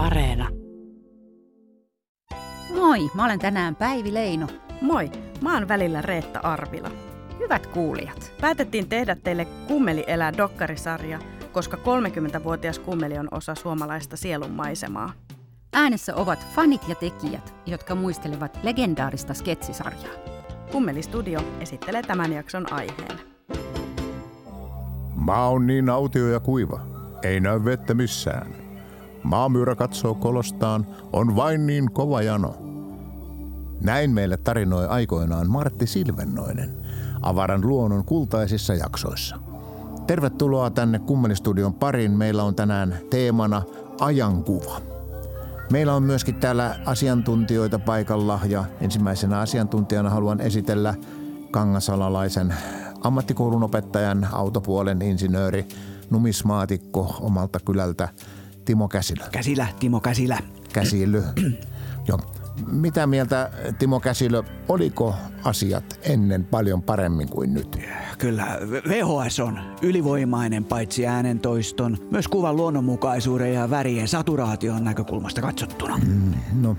Areena. Moi, mä olen tänään Päivi Leino. Moi, mä oon välillä Reetta Arvila. Hyvät kuulijat. Päätettiin tehdä teille Kummeli elää dokkarisarja, koska 30-vuotias kummeli on osa suomalaista sielun maisemaa. Äänessä ovat fanit ja tekijät, jotka muistelevat legendaarista sketsisarjaa. Kummeli Studio esittelee tämän jakson aiheen. Maa on niin autio ja kuiva. Ei näy vettä missään. Maamyyrä katsoo kolostaan, on vain niin kova jano. Näin meille tarinoi aikoinaan Martti Silvennoinen avaran luonnon kultaisissa jaksoissa. Tervetuloa tänne Kummelistudion pariin. Meillä on tänään teemana ajankuva. Meillä on myöskin täällä asiantuntijoita paikalla ja ensimmäisenä asiantuntijana haluan esitellä kangasalalaisen ammattikoulun opettajan, autopuolen insinööri, numismaatikko omalta kylältä Timo Käsilä. Käsilä, Timo Käsilä. Käsily. Joo. Mitä mieltä Timo Käsilö, oliko asiat ennen paljon paremmin kuin nyt? Kyllä, VHS on ylivoimainen paitsi äänentoiston, myös kuvan luonnonmukaisuuden ja värien saturaation näkökulmasta katsottuna. Mm, no,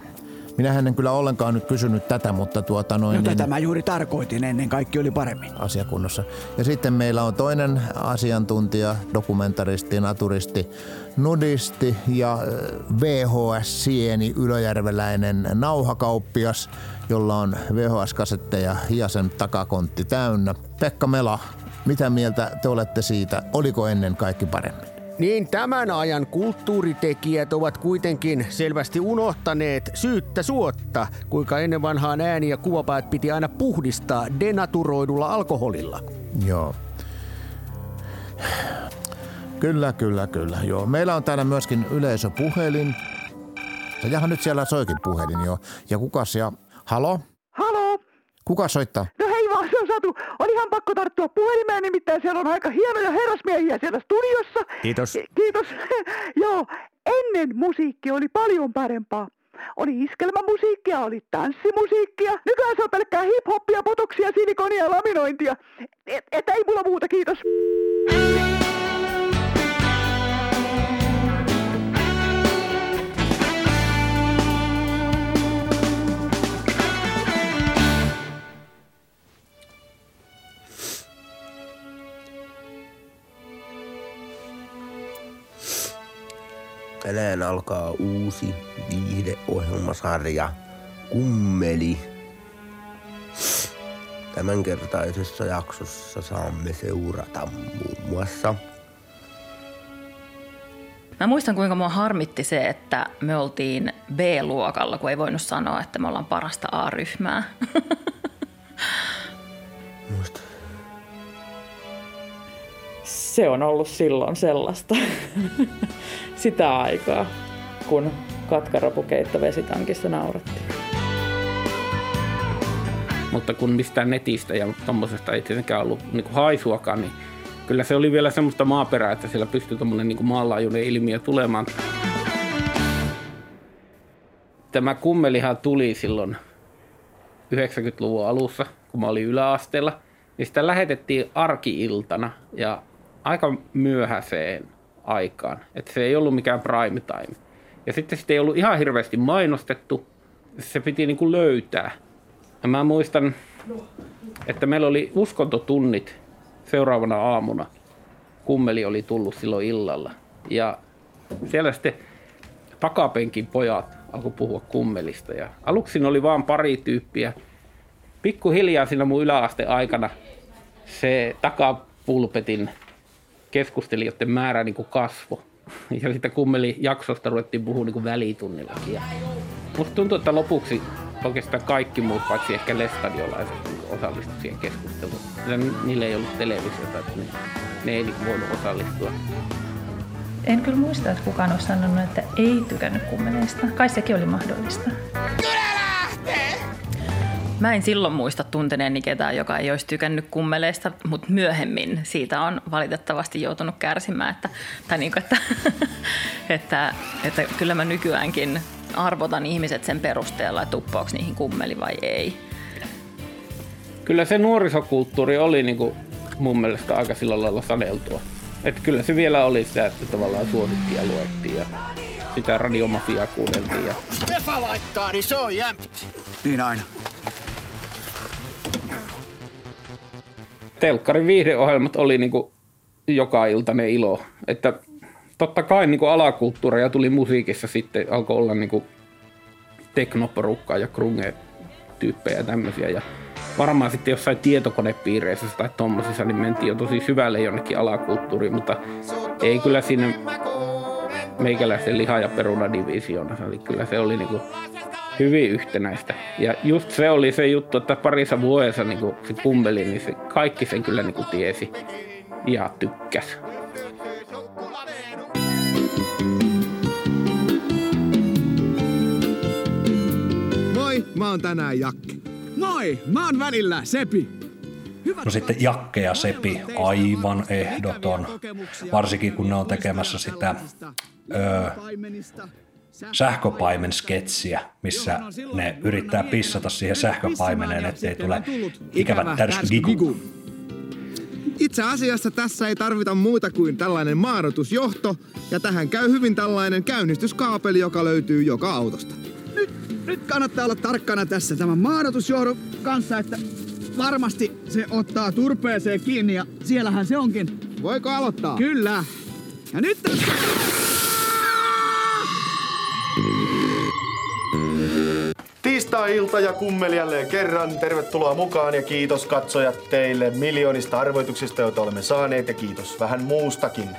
Minähän en kyllä ollenkaan nyt kysynyt tätä, mutta tuota noin... No tätä niin, mä juuri tarkoitin, ennen kaikki oli paremmin. Asiakunnossa. Ja sitten meillä on toinen asiantuntija, dokumentaristi, naturisti, nudisti ja VHS-sieni ylöjärveläinen nauhakauppias, jolla on VHS-kasetteja hiasen takakontti täynnä. Pekka Mela, mitä mieltä te olette siitä? Oliko ennen kaikki paremmin? Niin tämän ajan kulttuuritekijät ovat kuitenkin selvästi unohtaneet syyttä suotta, kuinka ennen vanhaan ääni- ja kuvapäät piti aina puhdistaa denaturoidulla alkoholilla. Joo. Kyllä, kyllä, kyllä. Joo. Meillä on täällä myöskin yleisöpuhelin. Jaha, nyt siellä soikin puhelin jo. Ja kukas ja... Halo? Halo? Kuka soittaa? No hei vaan, se on Satu. On ihan pakko tarttua puhelimeen, nimittäin siellä on aika hienoja herrasmiehiä siellä studiossa. Kiitos. Kiitos. Joo, ennen musiikki oli paljon parempaa. Oli iskelmämusiikkia, oli tanssimusiikkia. Nykyään se on pelkkää hip-hoppia, potoksia, silikonia ja laminointia. Et, et ei mulla muuta, kiitos. Tänään alkaa uusi viihdeohjelmasarja Kummeli. Tämänkertaisessa jaksossa saamme seurata muun muassa Mä muistan, kuinka mua harmitti se, että me oltiin B-luokalla, kun ei voinut sanoa, että me ollaan parasta A-ryhmää. Muista. Se on ollut silloin sellaista sitä aikaa, kun katkarapukeitto vesitankissa naurattiin. Mutta kun mistään netistä ja tommosesta ei tietenkään ollut niin kuin haisuakaan, niin kyllä se oli vielä semmoista maaperää, että siellä pystyi tuommoinen niin maanlaajuinen ilmiö tulemaan. Tämä kummelihan tuli silloin 90-luvun alussa, kun mä olin yläasteella, niin sitä lähetettiin arkiiltana ja aika myöhäiseen aikaan. Että se ei ollut mikään prime time. Ja sitten sitä ei ollut ihan hirveästi mainostettu. Se piti niin kuin löytää. Ja mä muistan, että meillä oli uskontotunnit seuraavana aamuna. Kummeli oli tullut silloin illalla. Ja siellä sitten takapenkin pojat alkoi puhua kummelista. Ja aluksi oli vain pari tyyppiä. Pikkuhiljaa siinä mun yläaste aikana se takapulpetin keskustelijoiden määrä niin kasvo. Ja sitten kummeli jaksosta ruvettiin puhua niin välitunnillakin. Ja musta tuntuu, että lopuksi oikeastaan kaikki muut, paitsi ehkä lestadiolaiset, osallistu siihen keskusteluun. Niillä ei ollut televisiota, että ne, ne ei niin voinut osallistua. En kyllä muista, että kukaan olisi sanonut, että ei tykännyt kummeleista. Kai sekin oli mahdollista. Mä en silloin muista tunteneeni ketään, joka ei olisi tykännyt kummeleista, mutta myöhemmin siitä on valitettavasti joutunut kärsimään. Että, tai niin kuin, että, että, että kyllä mä nykyäänkin arvotan ihmiset sen perusteella, että uppoako niihin kummeli vai ei. Kyllä se nuorisokulttuuri oli niin kuin mun mielestä aika sillä lailla saneltua. Että kyllä se vielä oli sitä, että tavallaan suosittiin ja luettiin. Ja sitä radiomafiaa kuunneltiin. Ja Vefa laittaa, niin se on jämpti. Niin aina. Telkkarin viihdeohjelmat oli niinku joka iltainen ilo. Että totta kai niinku alakulttuuria tuli musiikissa sitten, alkoi olla niinku teknoporukkaa ja grunge-tyyppejä ja tämmöisiä. Ja varmaan sitten jossain tietokonepiireissä tai tommosissa, niin mentiin jo tosi syvälle jonnekin alakulttuuriin, mutta ei kyllä siinä meikäläisten liha- ja perunadivisioonassa, eli kyllä se oli niinku hyvin yhtenäistä. Ja just se oli se juttu, että parissa vuodessa niinku se kummeli, niin se, kaikki sen kyllä niinku tiesi ja tykkäs. Moi, mä oon tänään Jakke. Moi, mä oon välillä Sepi. No sitten Jakke ja Sepi, aivan ehdoton. Varsinkin kun ne on tekemässä sitä ö, sähköpaimen sketsiä, missä ne yrittää pissata siihen sähköpaimeneen, ettei tule ikävät tärsky gigu. Itse asiassa tässä ei tarvita muuta kuin tällainen maadotusjohto, ja tähän käy hyvin tällainen käynnistyskaapeli, joka löytyy joka autosta. Nyt kannattaa olla tarkkana tässä tämän maadotusjohdon kanssa, että varmasti se ottaa turpeeseen kiinni ja siellähän se onkin. Voiko aloittaa? Kyllä. Ja nyt... Tiistai-ilta ja kummeli jälleen kerran. Tervetuloa mukaan ja kiitos katsojat teille miljoonista arvoituksista, joita olemme saaneet ja kiitos vähän muustakin.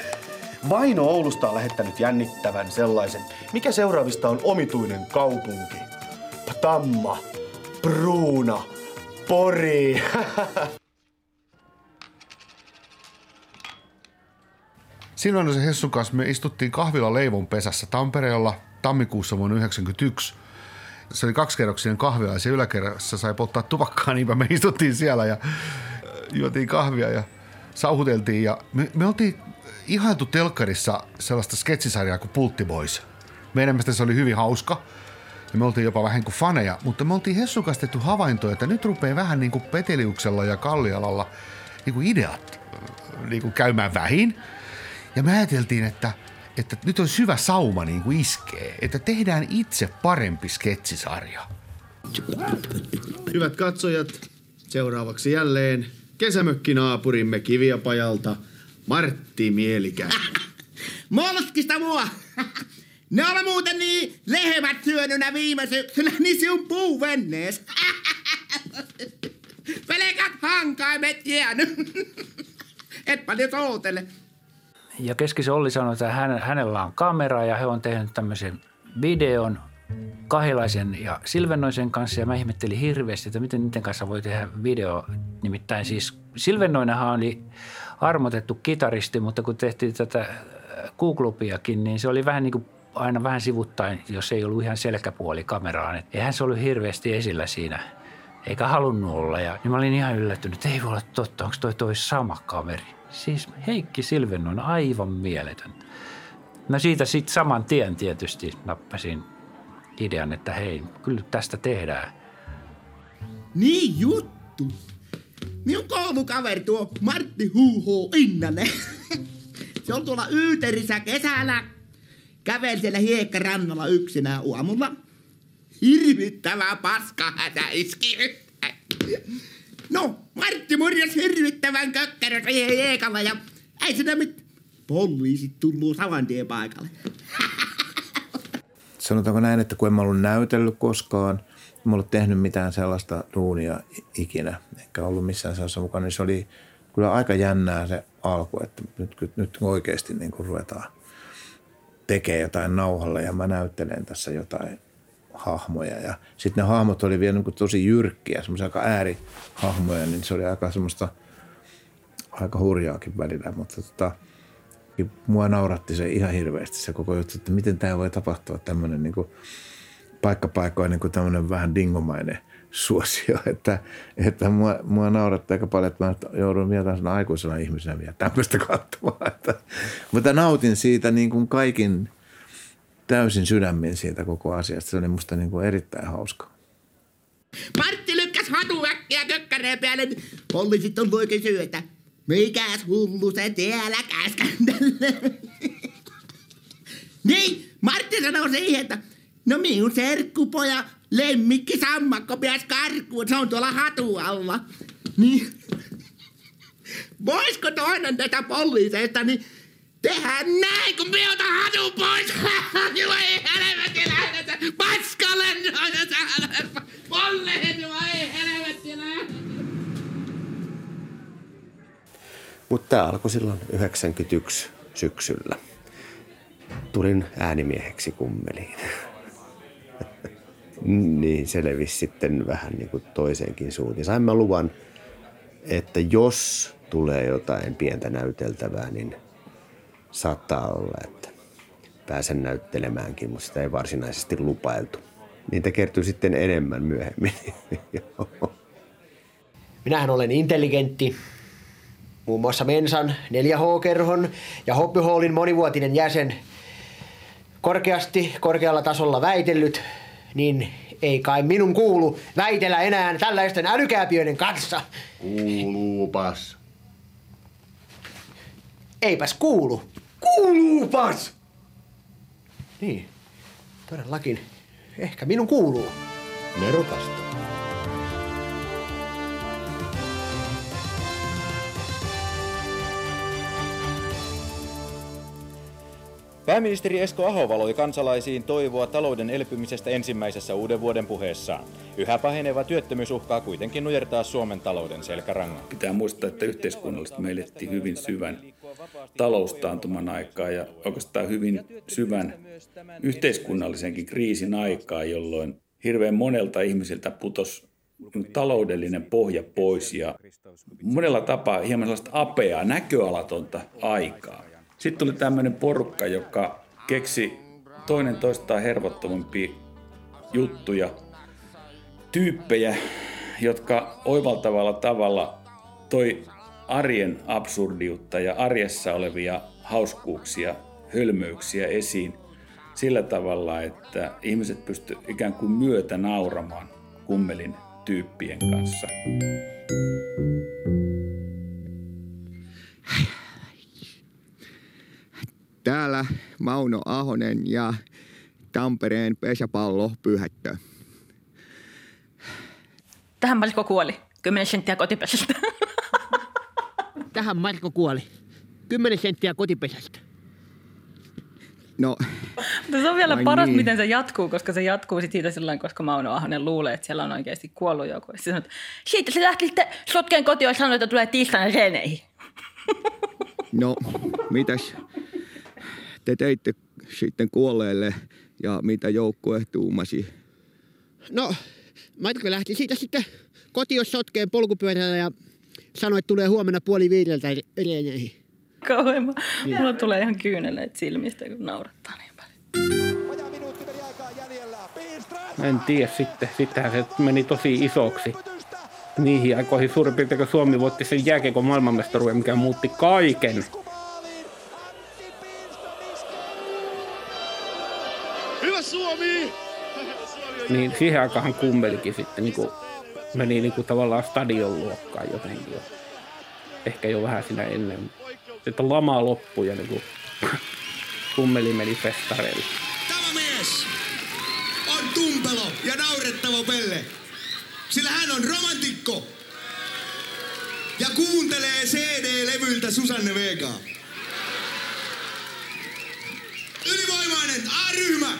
Vaino Oulusta on lähettänyt jännittävän sellaisen. Mikä seuraavista on omituinen kaupunki? Tamma, Bruuna, Pori. Silloin se Hessun kanssa me istuttiin kahvila Leivon pesässä Tampereella tammikuussa vuonna 1991. Se oli kaksikerroksinen kahvila ja se yläkerrassa sai polttaa tupakkaa, niinpä me istuttiin siellä ja äh, juotiin kahvia ja sauhuteltiin. Ja me, me oltiin ihailtu telkkarissa sellaista sketsisarjaa kuin Pultti Boys. Meidän mielestä se oli hyvin hauska ja me oltiin jopa vähän kuin faneja, mutta me oltiin tehty havainto, että nyt rupeaa vähän niin kuin Peteliuksella ja Kallialalla niin kuin ideat äh, niin kuin käymään vähin. Ja me ajateltiin, että, että nyt on syvä sauma niin kuin iskee, että tehdään itse parempi sketsisarja. Hyvät katsojat, seuraavaksi jälleen kesämökkinaapurimme Kiviapajalta Martti Mielikä. Molskista mua! Ne on muuten niin lehmät syönynä viime syksynä, niin sinun puuvennees. Pelkät hankaimet jäänyt. Et paljon sootele. Ja Keskisen Olli sanoi, että hän, hänellä on kamera ja he on tehnyt tämmöisen videon Kahilaisen ja Silvennoisen kanssa ja mä ihmettelin hirveästi, että miten niiden kanssa voi tehdä video. Nimittäin siis Silvennoinenhan oli armotettu kitaristi, mutta kun tehtiin tätä Q-klubiakin, niin se oli vähän niin kuin aina vähän sivuttain, jos ei ollut ihan selkäpuoli kameraan. Et eihän se ollut hirveästi esillä siinä, eikä halunnut olla. Ja niin mä olin ihan yllättynyt, että ei voi olla totta, onko toi toi sama kaveri. Siis Heikki Silven on aivan mieletön. No siitä sitten saman tien tietysti nappasin idean, että hei, kyllä tästä tehdään. Niin juttu. Minun koulukaveri tuo Martti Huuho Innanen. Se on tuolla Yyterissä kesällä. Kävel siellä hiekkarannalla yksinään aamulla. Hirvittävä paska hätä iski. No, Martti murjas hirvittävän kökkärön siihen hiekalla ja ei sitä mit... Poliisit tullut saman tien paikalle. Sanotaanko näin, että kun en mä ollut näytellyt koskaan, en mä ollut tehnyt mitään sellaista duunia ikinä, eikä ollut missään sellaisessa mukana, niin se oli kyllä aika jännää se alku, että nyt, nyt oikeasti niin kuin ruvetaan tekee jotain nauhalle ja mä näyttelen tässä jotain hahmoja. Ja sitten ne hahmot oli vielä niin tosi jyrkkiä, semmoisia aika äärihahmoja, niin se oli aika semmoista aika hurjaakin välillä, mutta tota, mua nauratti se ihan hirveästi se koko juttu, että miten tämä voi tapahtua tämmöinen niin paikkapaikoin niin kuin tämmöinen vähän dingomainen suosio, että, että mua, mua naurattaa aika paljon, että mä joudun vielä aikuisena ihmisenä vielä tämmöistä katsomaan. Että, mutta nautin siitä niin kuin kaikin täysin sydämin siitä koko asiasta. Se oli musta niin kuin erittäin hauska. Martti lykkäs hatuväkkiä kökkäreen päälle. Poliisit on oikein syötä. Mikäs hullu se täällä käskentelee? Niin, Martti sanoi siihen, että no minun serkkupoja lemmikki sammakko pääsi karkuun, se on tuolla hatu alla. Niin, voisiko toinen tätä poliiseista, niin tehdään näin, kun minä hatun pois. Joo, ei helvettiläinen, paskalle, polleen, joo, ei helvettiläinen. Mutta tämä alkoi silloin 91 syksyllä. Tulin äänimieheksi kummeliin. niin se levisi sitten vähän niin kuin toiseenkin suuntiin. Saimme luvan, että jos tulee jotain pientä näyteltävää, niin saattaa olla, että pääsen näyttelemäänkin, mutta sitä ei varsinaisesti lupailtu. Niitä kertyy sitten enemmän myöhemmin. Minähän olen intelligentti, muun muassa Mensan 4H-kerhon ja Hoppyhallin monivuotinen jäsen. Korkeasti, korkealla tasolla väitellyt, niin ei kai minun kuulu väitellä enää tällaisten älykääpiöiden kanssa. Kuuluupas. Eipäs kuulu. Kuuluupas! Niin, todellakin. Ehkä minun kuuluu. Nerokasta. Pääministeri Esko Aho valoi kansalaisiin toivoa talouden elpymisestä ensimmäisessä uuden vuoden puheessaan. Yhä paheneva työttömyys uhkaa kuitenkin nujertaa Suomen talouden selkärangan. Pitää muistaa, että yhteiskunnallisesti me elettiin hyvin syvän taloustaantuman aikaa ja oikeastaan hyvin syvän yhteiskunnallisenkin kriisin aikaa, jolloin hirveän monelta ihmisiltä putos taloudellinen pohja pois ja monella tapaa hieman sellaista apeaa, näköalatonta aikaa. Sitten tuli tämmöinen porukka, joka keksi toinen toistaan hervottomampia juttuja, tyyppejä, jotka oivaltavalla tavalla toi arjen absurdiutta ja arjessa olevia hauskuuksia, hölmöyksiä esiin sillä tavalla, että ihmiset pystyivät ikään kuin myötä nauramaan kummelin tyyppien kanssa. Täällä Mauno Ahonen ja Tampereen pesäpallo pyhättö. Tähän Marko kuoli. 10 senttiä kotipesästä. Tähän Marko kuoli. 10 senttiä kotipesästä. No, Mutta se on vielä Ai paras, niin. miten se jatkuu, koska se jatkuu sit siitä silloin, koska Mauno Ahonen luulee, että siellä on oikeasti kuollut joku. Ja se sanoo, että siitä se lähti sitten sotkeen kotiin ja sanoi, että tulee tiistaina reeneihin. no, mitäs te teitte sitten kuolleelle ja mitä joukkue tuumasi? No, Marko lähti siitä sitten kotiin sotkeen polkupyörällä ja sanoi, että tulee huomenna puoli viideltä reeneihin. Kauhean. Mulla tulee ihan kyyneleet silmistä, kun naurattaa niin En tiedä sitten. Sittenhän se meni tosi isoksi. Niihin aikoihin suurin piirtein, kun Suomi voitti sen jääkiekon maailmanmestaruuden, mikä muutti kaiken. Hyvä Suomi! Niin siihen aikaan kummelikin sitten niin kuin, meni niin kuin tavallaan stadion luokkaan jotenkin. Jo. Ehkä jo vähän siinä ennen. Sitten lama loppui ja niin kuin, kummeli meni festareille. Tämä mies on tumpelo ja naurettava pelle. Sillä hän on romantikko. Ja kuuntelee CD-levyltä Susanne Vegaa. Ylivoimainen A-ryhmä.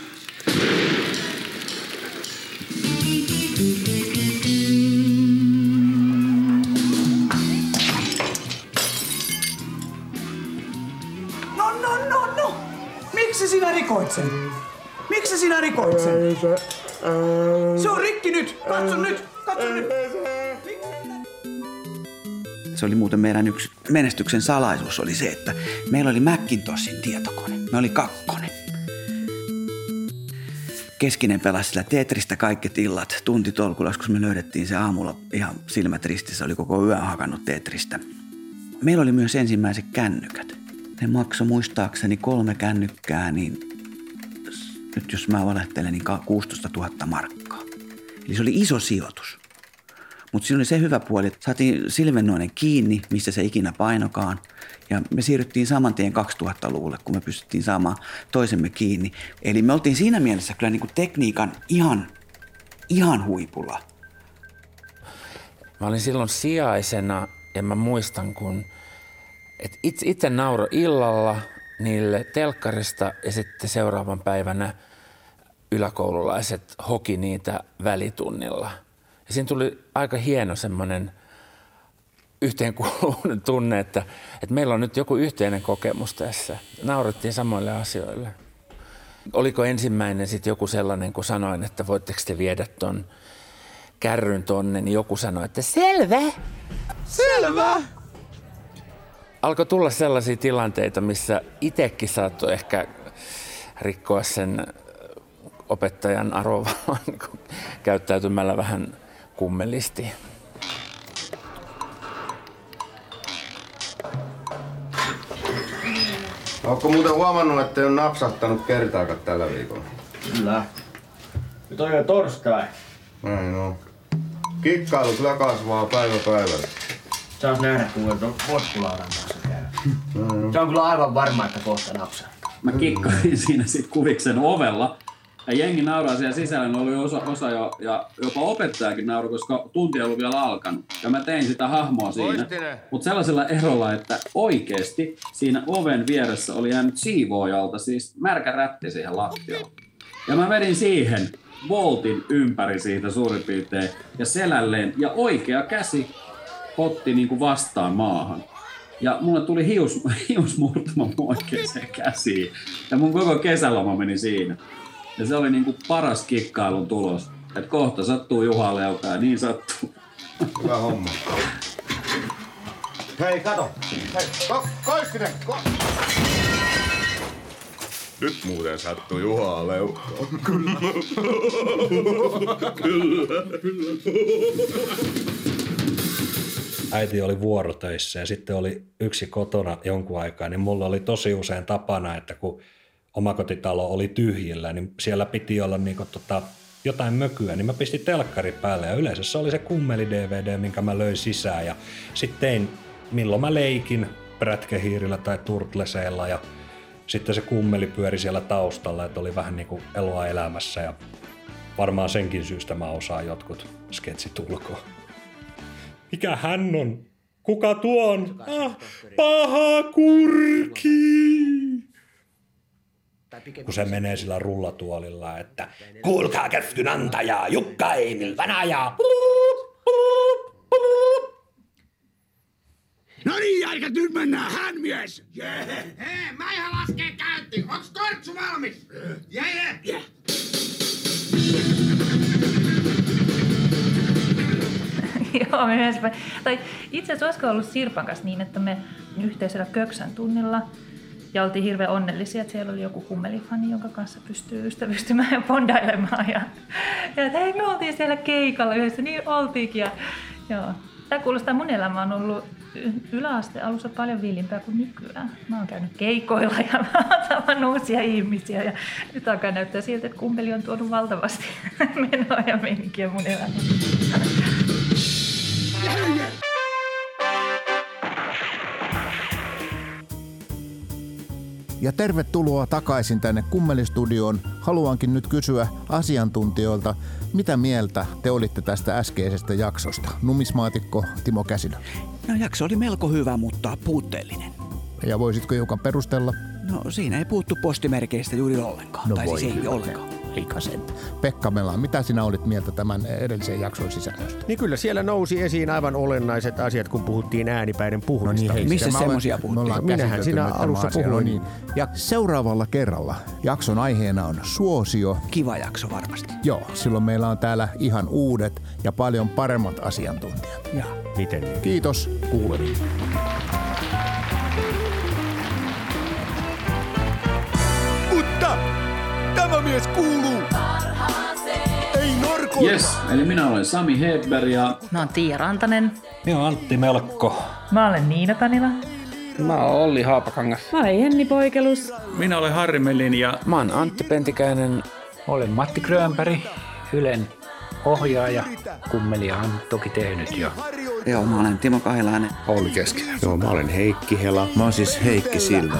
Rikoit sen? Miksi sinä rikoit sen? Se on rikki nyt! Katso nyt! Katso nyt! Se oli muuten meidän yksi menestyksen salaisuus oli se, että meillä oli Macintoshin tietokone. Me oli kakkonen. Keskinen pelasi sillä Tetristä kaikki illat tuntitolkulla, kun me löydettiin se aamulla ihan silmät ristissä, oli koko yön hakannut Tetristä. Meillä oli myös ensimmäiset kännykät. Ne maksoi muistaakseni kolme kännykkää, niin nyt jos mä valehtelen, niin ka- 16 000 markkaa. Eli se oli iso sijoitus. Mutta siinä oli se hyvä puoli, että saatiin silvennoinen kiinni, missä se ikinä painokaan. Ja me siirryttiin saman tien 2000-luvulle, kun me pystyttiin saamaan toisemme kiinni. Eli me oltiin siinä mielessä kyllä niin kuin tekniikan ihan, ihan huipulla. Mä olin silloin sijaisena ja mä muistan, kun itse, itse nauro illalla niille telkkarista ja sitten seuraavan päivänä yläkoululaiset hoki niitä välitunnilla. Ja siinä tuli aika hieno semmoinen yhteenkuuluvuuden tunne, että, että meillä on nyt joku yhteinen kokemus tässä. Naurettiin samoille asioille. Oliko ensimmäinen sitten joku sellainen, kun sanoin, että voitteko te viedä ton kärryn tonne, niin joku sanoi, että selvä. Selvä! Alkoi tulla sellaisia tilanteita, missä itsekin saattoi ehkä rikkoa sen opettajan arvovallan käyttäytymällä vähän kummelisti. Ootko muuten huomannut, että ei ole napsahtanut kertaakaan tällä viikolla? Kyllä. Nyt on jo torstai. Näin on. Kikkailu kyllä kasvaa päivä päivältä. Saas nähdä, kuinka tuon potkulaudan kanssa. Se on kyllä aivan varma, että kohta napsaa. Mä kikkasin siinä sit kuviksen ovella. Ja jengi nauraa siellä sisällä, ne oli osa, osa jo, ja jopa opettajakin nauroi, koska tunti ei ollut vielä alkanut. Ja mä tein sitä hahmoa siinä. Mutta sellaisella erolla, että oikeesti siinä oven vieressä oli jäänyt siivoojalta siis märkä rätti siihen lattialle. Ja mä vedin siihen voltin ympäri siitä suurin piirtein ja selälleen. Ja oikea käsi otti niin kuin vastaan maahan. Ja mulle tuli hius, hiusmurtuma mun oikeaan käsiin. Ja mun koko kesäloma meni siinä. Ja se oli niin kuin paras kikkailun tulos. Että kohta sattuu Juha Leuka ja niin sattuu. Hyvä homma. Hei, kato. Hei, ko- Koistinen! Ko- Nyt muuten sattuu Juha leukkoon. Kyllä. Kyllä, kyllä. Äiti oli vuorotöissä ja sitten oli yksi kotona jonkun aikaa, niin mulla oli tosi usein tapana, että kun omakotitalo oli tyhjillä, niin siellä piti olla niin tota, jotain mökyä, niin mä pistin telkkari päälle ja yleensä se oli se kummeli-DVD, minkä mä löin sisään ja sitten tein, milloin mä leikin prätkehiirillä tai turtleseilla ja sitten se kummeli pyöri siellä taustalla, että oli vähän niin kuin eloa elämässä ja varmaan senkin syystä mä osaan jotkut sketsit ulkoa. Mikä hän on? Kuka tuo on? Ah, paha kurki! Kun se menee sillä rullatuolilla, että kuulkaa käskyn antajaa, Jukka Emil Vanaja. No niin, nyt mennään hän mies! Jee! Hei, mä ihan laskee käyntiin. Onks kortsu valmis? Jee, jee! Yeah. Joo, me yhdessä, tai itse asiassa olisiko ollut Sirpan kanssa niin, että me yhteisellä köksän tunnilla ja oltiin hirveän onnellisia, että siellä oli joku kummelifani, jonka kanssa pystyy ystävystymään ja bondailemaan. Ja, ja että hei, me oltiin siellä keikalla yhdessä, niin oltiinkin. Ja, joo. Tämä kuulostaa, mun elämä on ollut y- yläasteen alussa paljon villimpää kuin nykyään. Mä oon käynyt keikoilla ja mä oon tavannut uusia ihmisiä ja nyt alkaa näyttää siltä, että kumpeli on tuonut valtavasti menoa ja meininkiä mun elämään. Ja tervetuloa takaisin tänne Kummelistudioon. Haluankin nyt kysyä asiantuntijoilta, mitä mieltä te olitte tästä äskeisestä jaksosta? Numismaatikko Timo Käsilö. No jakso oli melko hyvä, mutta puutteellinen. Ja voisitko hiukan perustella? No siinä ei puuttu postimerkeistä juuri ollenkaan. No tai voi siis ei hyvä. ollenkaan. Eikä sen. Pekka Mela, mitä sinä olit mieltä tämän edellisen jakson sisällöstä? Niin kyllä siellä nousi esiin aivan olennaiset asiat, kun puhuttiin äänipäiden puhumista. No niin, hei, Missä me puhuttiin? ollaan Minähän tämä alussa asia. puhuin. No niin. Ja seuraavalla kerralla jakson aiheena on suosio. Kiva jakso varmasti. Joo, silloin meillä on täällä ihan uudet ja paljon paremmat asiantuntijat. Ja. Miten niin? Kiitos, kuulemiin. Mies kuuluu ei norkoilla. Yes, eli minä olen Sami Hedberg ja Mä oon Tiia Rantanen. Minä olen Antti Melkko. Mä olen Niina Tanila. Mä oon Olli Haapakangas. Mä olen Jenni Poikelus. Minä olen Harri Melin ja Mä oon Antti Pentikäinen. Olen Matti Grönberg, Ylen ohjaaja. Kummelia on toki tehnyt jo Joo, mä olen Timo Kahilainen. Olli Keski. Joo, mä olen Heikki Hela. Mä oon siis Heikki Silva.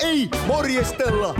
Ei morjestella,